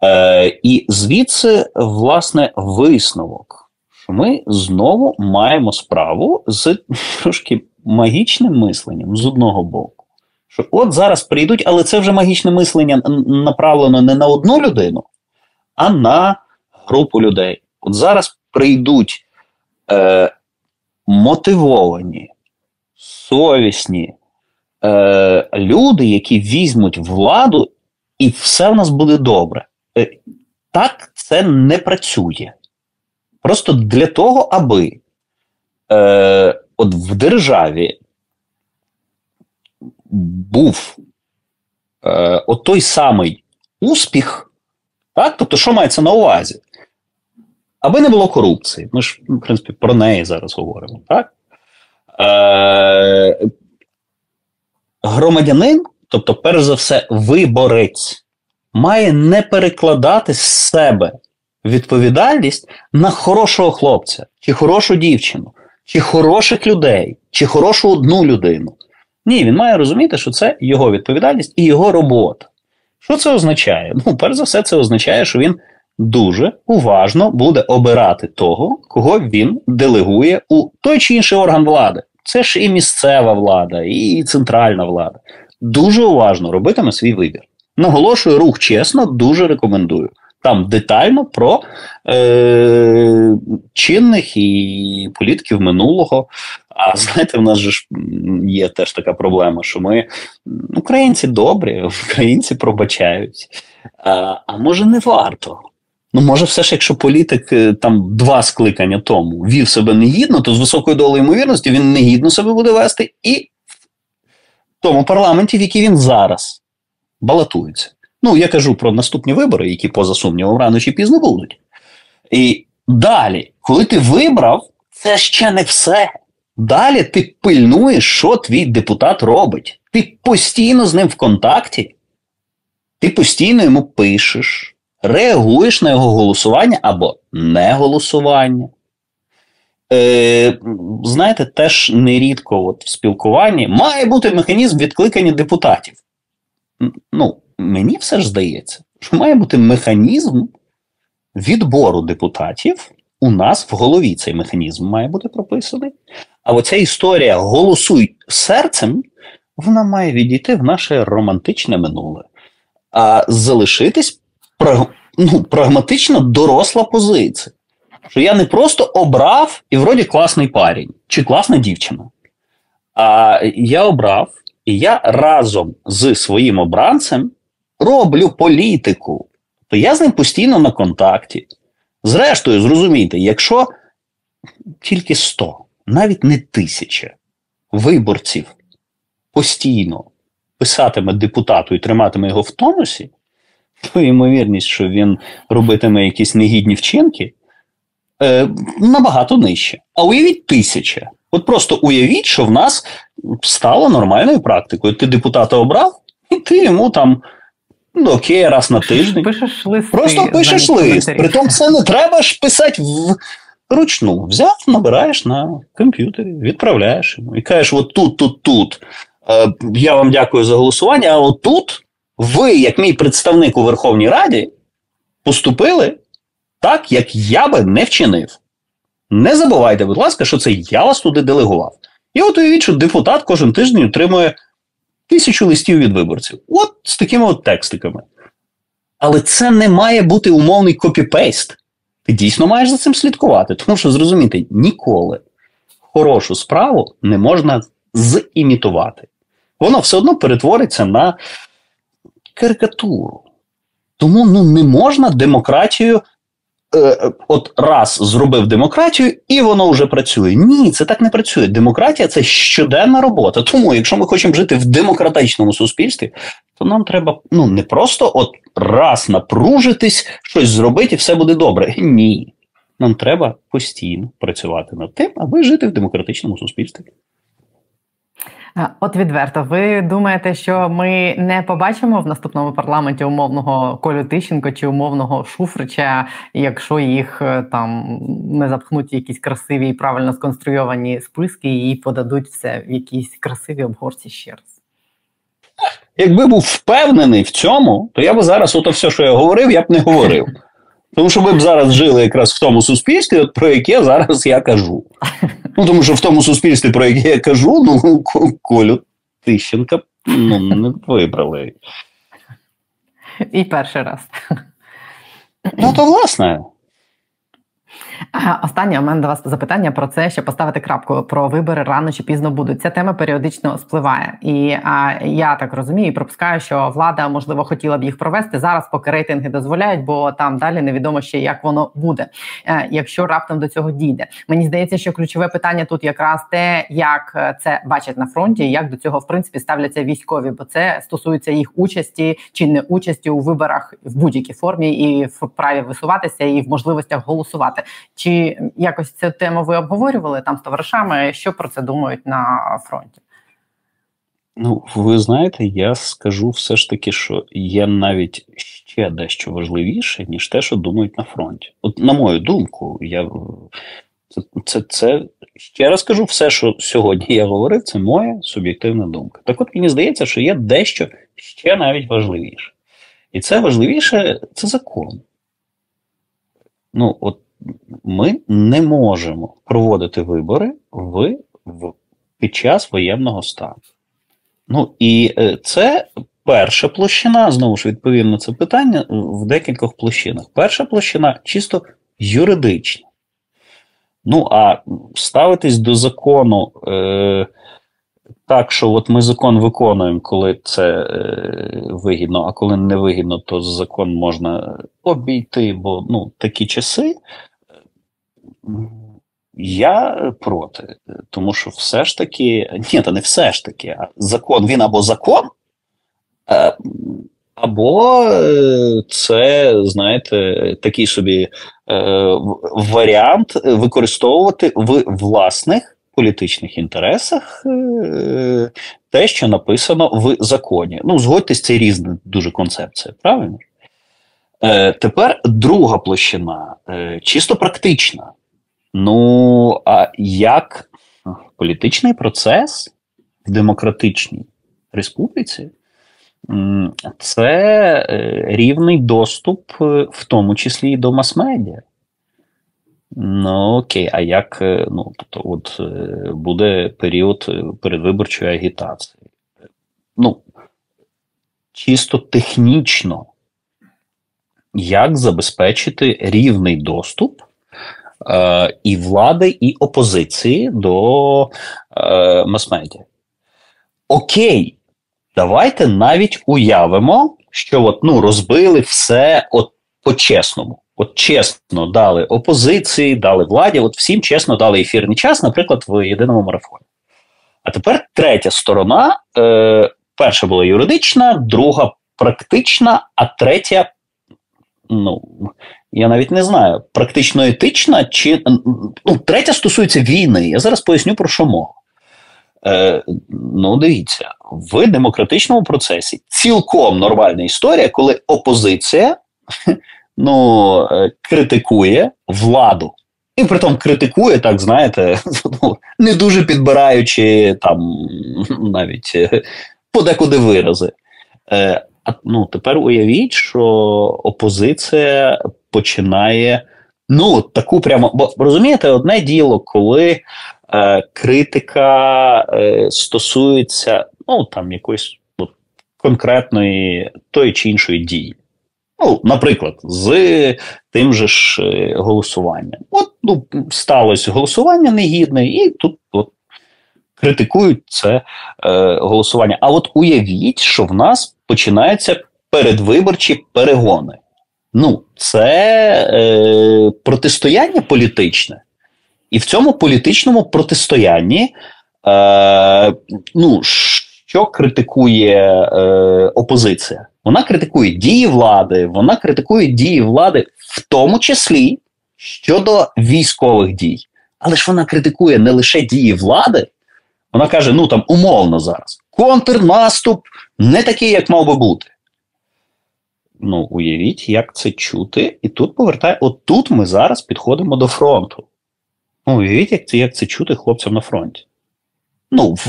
[SPEAKER 2] Е, І звідси, власне, висновок, що ми знову маємо справу з трошки магічним мисленням з одного боку. Що от зараз прийдуть, але це вже магічне мислення направлено не на одну людину, а на групу людей. От зараз прийдуть е, мотивовані, совісні е, люди, які візьмуть владу, і все в нас буде добре. Е, так це не працює. Просто для того, аби е, от в державі був е, от той самий успіх, так? тобто, що мається на увазі? Аби не було корупції. Ми ж, в принципі, про неї зараз говоримо. так? Е, Громадянин, тобто, перш за все, виборець, має не перекладати з себе відповідальність на хорошого хлопця чи хорошу дівчину, чи хороших людей, чи хорошу одну людину. Ні, він має розуміти, що це його відповідальність і його робота. Що це означає? Ну, перш за все, це означає, що він дуже уважно буде обирати того, кого він делегує у той чи інший орган влади. Це ж і місцева влада, і центральна влада. Дуже уважно робитиме свій вибір. Наголошую, рух чесно, дуже рекомендую. Там детально про е, чинних і політиків минулого. А знаєте, в нас же ж є теж така проблема, що ми українці добрі, українці пробачають. А а може не варто? Ну, може, все ж, якщо політик е, там два скликання тому вів себе негідно, то з високою долею ймовірності він негідно себе буде вести і в тому парламенті, в який він зараз балотується. Ну, я кажу про наступні вибори, які, поза сумнівом, рано чи пізно будуть. І далі, коли ти вибрав, це ще не все. Далі ти пильнуєш, що твій депутат робить. Ти постійно з ним в контакті, ти постійно йому пишеш, реагуєш на його голосування або не голосування. Е, Знаєте, теж нерідко от в спілкуванні має бути механізм відкликання депутатів. Ну, мені все ж здається, що має бути механізм відбору депутатів. У нас в голові цей механізм має бути прописаний. А оця історія голосуй серцем, вона має відійти в наше романтичне минуле, а залишитись ну, прагматично доросла позиція. Що я не просто обрав і вроді класний парень чи класна дівчина. А я обрав, і я разом з своїм обранцем роблю політику, то я з ним постійно на контакті. Зрештою, зрозумійте, якщо тільки 100, навіть не тисяча виборців постійно писатиме депутату і триматиме його в тонусі, то ймовірність, що він робитиме якісь негідні вчинки, е, набагато нижче. А уявіть тисяча. От просто уявіть, що в нас стало нормальною практикою. Ти депутата обрав, і ти йому там Ну, окей, раз на тиждень.
[SPEAKER 1] Пишеш листи.
[SPEAKER 2] Просто пишеш лист. Притом це не треба ж писати вручну. Взяв, набираєш на комп'ютері, відправляєш йому. І кажеш, от тут, тут, тут. Е, я вам дякую за голосування, а от тут ви, як мій представник у Верховній Раді, поступили так, як я би не вчинив. Не забувайте, будь ласка, що це я вас туди делегував. І от уявіть, що депутат кожен тиждень отримує тисячу листів від виборців. От з такими от текстиками. Але це не має бути умовний копіпейст. Ти дійсно маєш за цим слідкувати. Тому що зрозуміти, ніколи хорошу справу не можна зімітувати. Воно все одно перетвориться на карикатуру. Тому ну, не можна демократію Е, от раз зробив демократію, і воно вже працює. Ні, це так не працює. Демократія це щоденна робота. Тому, якщо ми хочемо жити в демократичному суспільстві, то нам треба ну не просто от раз напружитись, щось зробити, і все буде добре. Ні. Нам треба постійно працювати над тим, аби жити в демократичному суспільстві.
[SPEAKER 1] От відверто, ви думаєте, що ми не побачимо в наступному парламенті умовного Колю Тищенко чи умовного Шуфрича, якщо їх е, там не запхнуть якісь красиві і правильно сконструйовані списки і подадуть все в якісь красиві обгорці ще раз?
[SPEAKER 2] Якби був впевнений в цьому, то я би зараз, ото все, що я говорив, я б не говорив. Тому що ми б зараз жили якраз в тому суспільстві, про яке зараз я кажу. Ну, Тому що в тому суспільстві, про яке я кажу, ну, Колю Тищенка ну, не вибрали.
[SPEAKER 1] І перший раз.
[SPEAKER 2] Ну, то власне.
[SPEAKER 1] Останнє у мене до вас запитання про це, щоб поставити крапку про вибори рано чи пізно будуть. Ця тема періодично спливає, і а, я так розумію пропускаю, що влада можливо хотіла б їх провести зараз, поки рейтинги дозволяють, бо там далі невідомо ще як воно буде, е, якщо раптом до цього дійде. Мені здається, що ключове питання тут якраз те, як це бачать на фронті, як до цього в принципі ставляться військові, бо це стосується їх участі чи не участі у виборах в будь-якій формі, і в праві висуватися, і в можливостях голосувати. Чи якось цю тему ви обговорювали там з товаришами? Що про це думають на фронті?
[SPEAKER 2] Ну, ви знаєте, я скажу все ж таки, що є навіть ще дещо важливіше, ніж те, що думають на фронті. От, на мою думку, я це, це, це ще раз кажу, все, що сьогодні я говорив, це моя суб'єктивна думка. Так от мені здається, що є дещо ще навіть важливіше. І це важливіше це закон. Ну, от ми не можемо проводити вибори в, в під час воєнного стану. Ну і е, це перша площина, знову ж відповім на це питання в декількох площинах. Перша площина чисто юридична. Ну, а ставитись до закону е, так, що от ми закон виконуємо, коли це е, вигідно, а коли не вигідно, то закон можна обійти, бо ну, такі часи. Я проти, тому що все ж таки, ні, то не все ж таки, а закон він або закон, е, або е, це, знаєте, такий собі е, варіант використовувати в власних політичних інтересах те, що написано в законі. Ну, згодьтесь, це різна дуже концепція, правильно? Тепер друга площина, чисто практична. Ну, а як політичний процес в демократичній республіці це е, рівний доступ, е, в тому числі і до мас-медіа. Ну, окей, а як е, ну, тобто, от буде період передвиборчої агітації? Ну, чисто технічно, як забезпечити рівний доступ е, і влади, і опозиції до е, мас-медіа. Окей, давайте навіть уявимо, що от, ну, розбили все от по-чесному. От чесно дали опозиції, дали владі, от всім чесно дали ефірний час, наприклад, в єдиному марафоні. А тепер третя сторона. Е, Перша була юридична, друга практична, а третя ну, я навіть не знаю, практично етична, чи ну, третя стосується війни. Я зараз поясню про що мова. Е, Ну, дивіться, в демократичному процесі цілком нормальна історія, коли опозиція ну, е, критикує владу. І при тому критикує, так знаєте, ну, не дуже підбираючи там навіть е, подекуди вирази. Е, ну тепер уявіть, що опозиція починає ну таку прямо. Бо розумієте, одне діло, коли е, критика е, стосується ну там якоїсь от, конкретної тої чи іншої дії. Ну, наприклад, з тим же ж е, голосуванням. От ну, сталося голосування негідне, і тут от критикують це е, голосування. А от уявіть, що в нас починаються передвиборчі перегони. Ну, це е, протистояння політичне. І в цьому політичному протистоянні, е, ну, що критикує е, опозиція? Вона критикує дії влади, вона критикує дії влади, в тому числі щодо військових дій. Але ж вона критикує не лише дії влади, вона каже: ну там умовно зараз контрнаступ не такий, як мав би бути. Ну, уявіть, як це чути, і тут повертає. От тут ми зараз підходимо до фронту. Ну, уявіть, як це як це чути хлопцям на фронті. Ну, в,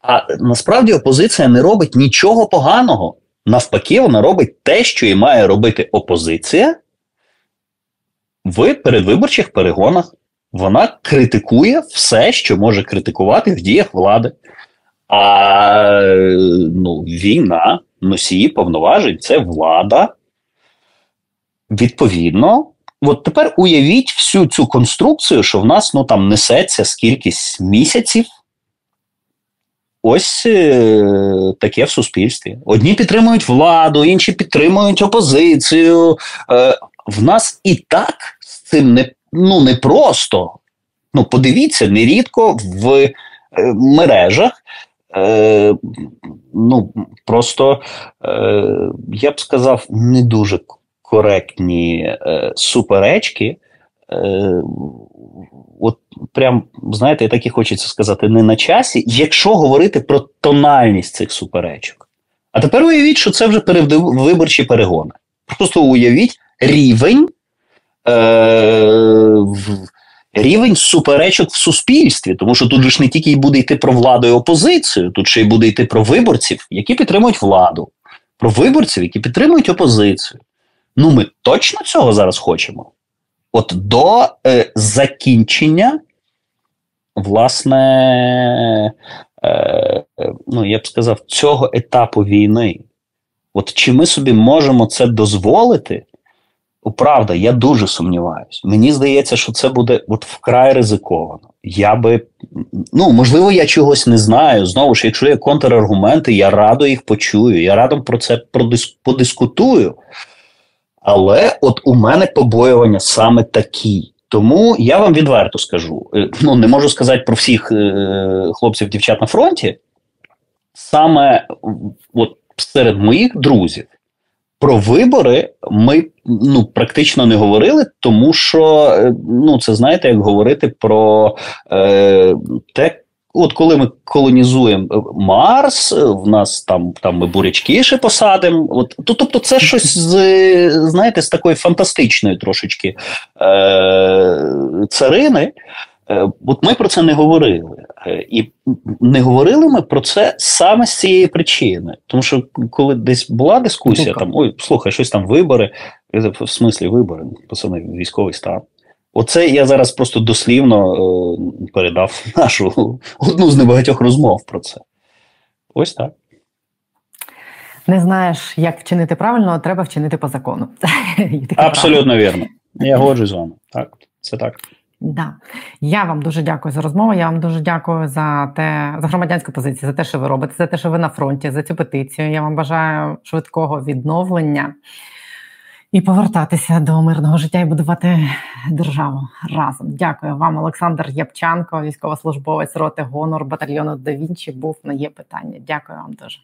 [SPEAKER 2] а насправді опозиція не робить нічого поганого. Навпаки, вона робить те, що і має робити опозиція в передвиборчих перегонах. Вона критикує все, що може критикувати в діях влади. А ну, війна, носії повноважень це влада. Відповідно, от тепер уявіть всю цю конструкцію, що в нас ну, там несеться скількись місяців. Ось е, таке в суспільстві. Одні підтримують владу, інші підтримують опозицію. Е, В нас і так з цим не ну, не просто. Ну, подивіться, нерідко в е, мережах. Е, ну, просто, е, я б сказав, не дуже коректні е, суперечки. От прям, знаєте, так і хочеться сказати, не на часі, якщо говорити про тональність цих суперечок. А тепер уявіть, що це вже передвиборчі перегони. Просто уявіть рівень е, рівень суперечок в суспільстві, тому що тут ж не тільки буде йти про владу і опозицію, тут ще й буде йти про виборців, які підтримують владу, про виборців, які підтримують опозицію. Ну, ми точно цього зараз хочемо. От до е, закінчення, власне, е, ну, я б сказав, цього етапу війни. От чи ми собі можемо це дозволити? Правда, я дуже сумніваюся. Мені здається, що це буде от вкрай ризиковано. Я би, ну можливо, я чогось не знаю. Знову ж, якщо є контраргументи, я радо їх почую. Я радо про це подискутую. Але от у мене побоювання саме такі. Тому я вам відверто скажу: е, ну не можу сказати про всіх е, хлопців, дівчат на фронті. Саме от серед моїх друзів про вибори ми ну практично не говорили, тому що е, ну це знаєте, як говорити про е, те. От коли ми колонізуємо Марс, в нас там там ми бурячки ще посадимо. От то, тобто, це щось з знаєте, з такої фантастичної трошечки е, царини. Е, от ми про це не говорили, е, і не говорили ми про це саме з цієї причини. Тому що коли десь була дискусія, там ой, слухай, щось там вибори, в смислі вибори, пацани, військовий стан. Оце я зараз просто дослівно е, передав нашу одну з небагатьох розмов про це. Ось так.
[SPEAKER 1] Не знаєш, як вчинити правильно, а треба вчинити по закону.
[SPEAKER 2] Абсолютно вірно. Я годжусь з вами. Так, це так.
[SPEAKER 1] Да. Я вам дуже дякую за розмову. Я вам дуже дякую за те, за громадянську позицію, за те, що ви робите, за те, що ви на фронті, за цю петицію. Я вам бажаю швидкого відновлення і повертатися до мирного життя і будувати державу разом. Дякую вам, Олександр Ябчанко, військовослужбовець роти гонор батальйону «Да Вінчі» був на є питання. Дякую вам дуже.